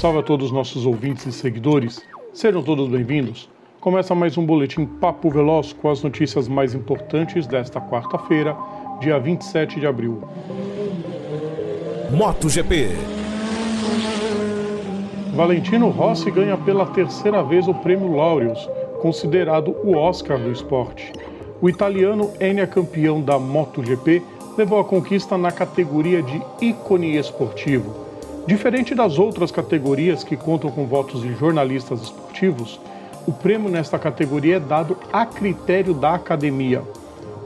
salve a todos os nossos ouvintes e seguidores. Sejam todos bem-vindos. Começa mais um boletim Papo Veloz com as notícias mais importantes desta quarta-feira, dia 27 de abril. MotoGP. Valentino Rossi ganha pela terceira vez o prêmio Laureus, considerado o Oscar do esporte. O italiano Enia campeão da MotoGP levou a conquista na categoria de ícone esportivo. Diferente das outras categorias que contam com votos de jornalistas esportivos, o prêmio nesta categoria é dado a critério da academia.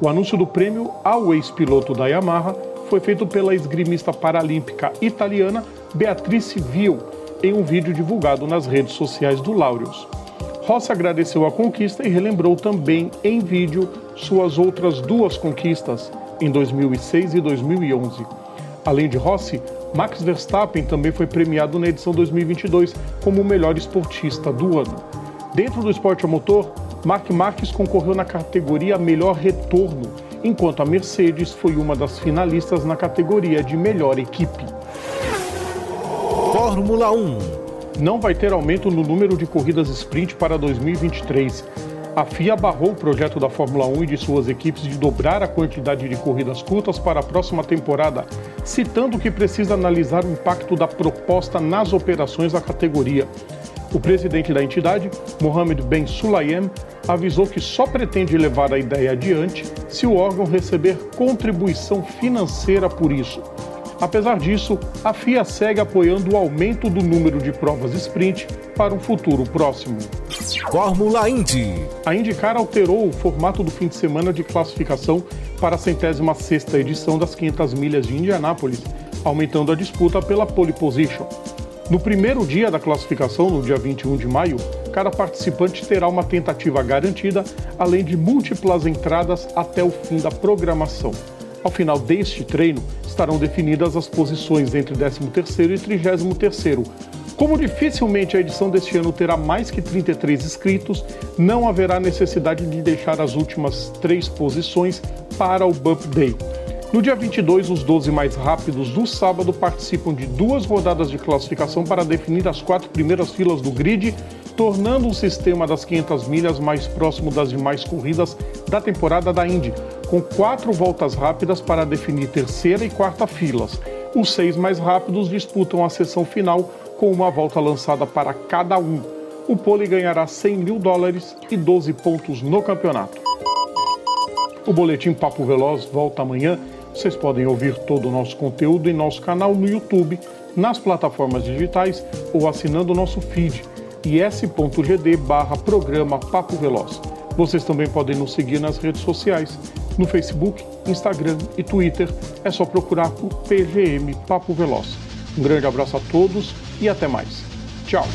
O anúncio do prêmio ao ex-piloto da Yamaha foi feito pela esgrimista paralímpica italiana Beatrice Viu em um vídeo divulgado nas redes sociais do Laureus. Rossi agradeceu a conquista e relembrou também em vídeo suas outras duas conquistas, em 2006 e 2011. Além de Rossi, Max Verstappen também foi premiado na edição 2022 como o melhor esportista do ano. Dentro do esporte a motor, Mark Marques concorreu na categoria Melhor Retorno, enquanto a Mercedes foi uma das finalistas na categoria de Melhor Equipe. Fórmula 1 Não vai ter aumento no número de corridas sprint para 2023. A FIA barrou o projeto da Fórmula 1 e de suas equipes de dobrar a quantidade de corridas curtas para a próxima temporada, citando que precisa analisar o impacto da proposta nas operações da categoria. O presidente da entidade, Mohamed Ben Sulayem, avisou que só pretende levar a ideia adiante se o órgão receber contribuição financeira por isso. Apesar disso, a FIA segue apoiando o aumento do número de provas sprint para um futuro próximo. Fórmula Indy. A IndyCar alterou o formato do fim de semana de classificação para a centésima sexta edição das 500 milhas de Indianápolis, aumentando a disputa pela pole position. No primeiro dia da classificação, no dia 21 de maio, cada participante terá uma tentativa garantida, além de múltiplas entradas até o fim da programação. Ao final deste treino, estarão definidas as posições entre 13º e 33º. Como dificilmente a edição deste ano terá mais que 33 inscritos, não haverá necessidade de deixar as últimas três posições para o Bump Day. No dia 22, os 12 mais rápidos do sábado participam de duas rodadas de classificação para definir as quatro primeiras filas do grid, tornando o sistema das 500 milhas mais próximo das demais corridas da temporada da Indy, com quatro voltas rápidas para definir terceira e quarta filas. Os seis mais rápidos disputam a sessão final com uma volta lançada para cada um. O pole ganhará 100 mil dólares e 12 pontos no campeonato. O Boletim Papo Veloz volta amanhã. Vocês podem ouvir todo o nosso conteúdo em nosso canal no YouTube, nas plataformas digitais ou assinando o nosso feed is.gd barra programa Papo Veloz. Vocês também podem nos seguir nas redes sociais, no Facebook, Instagram e Twitter. É só procurar por PGM Papo Veloz. Um grande abraço a todos e até mais. Tchau!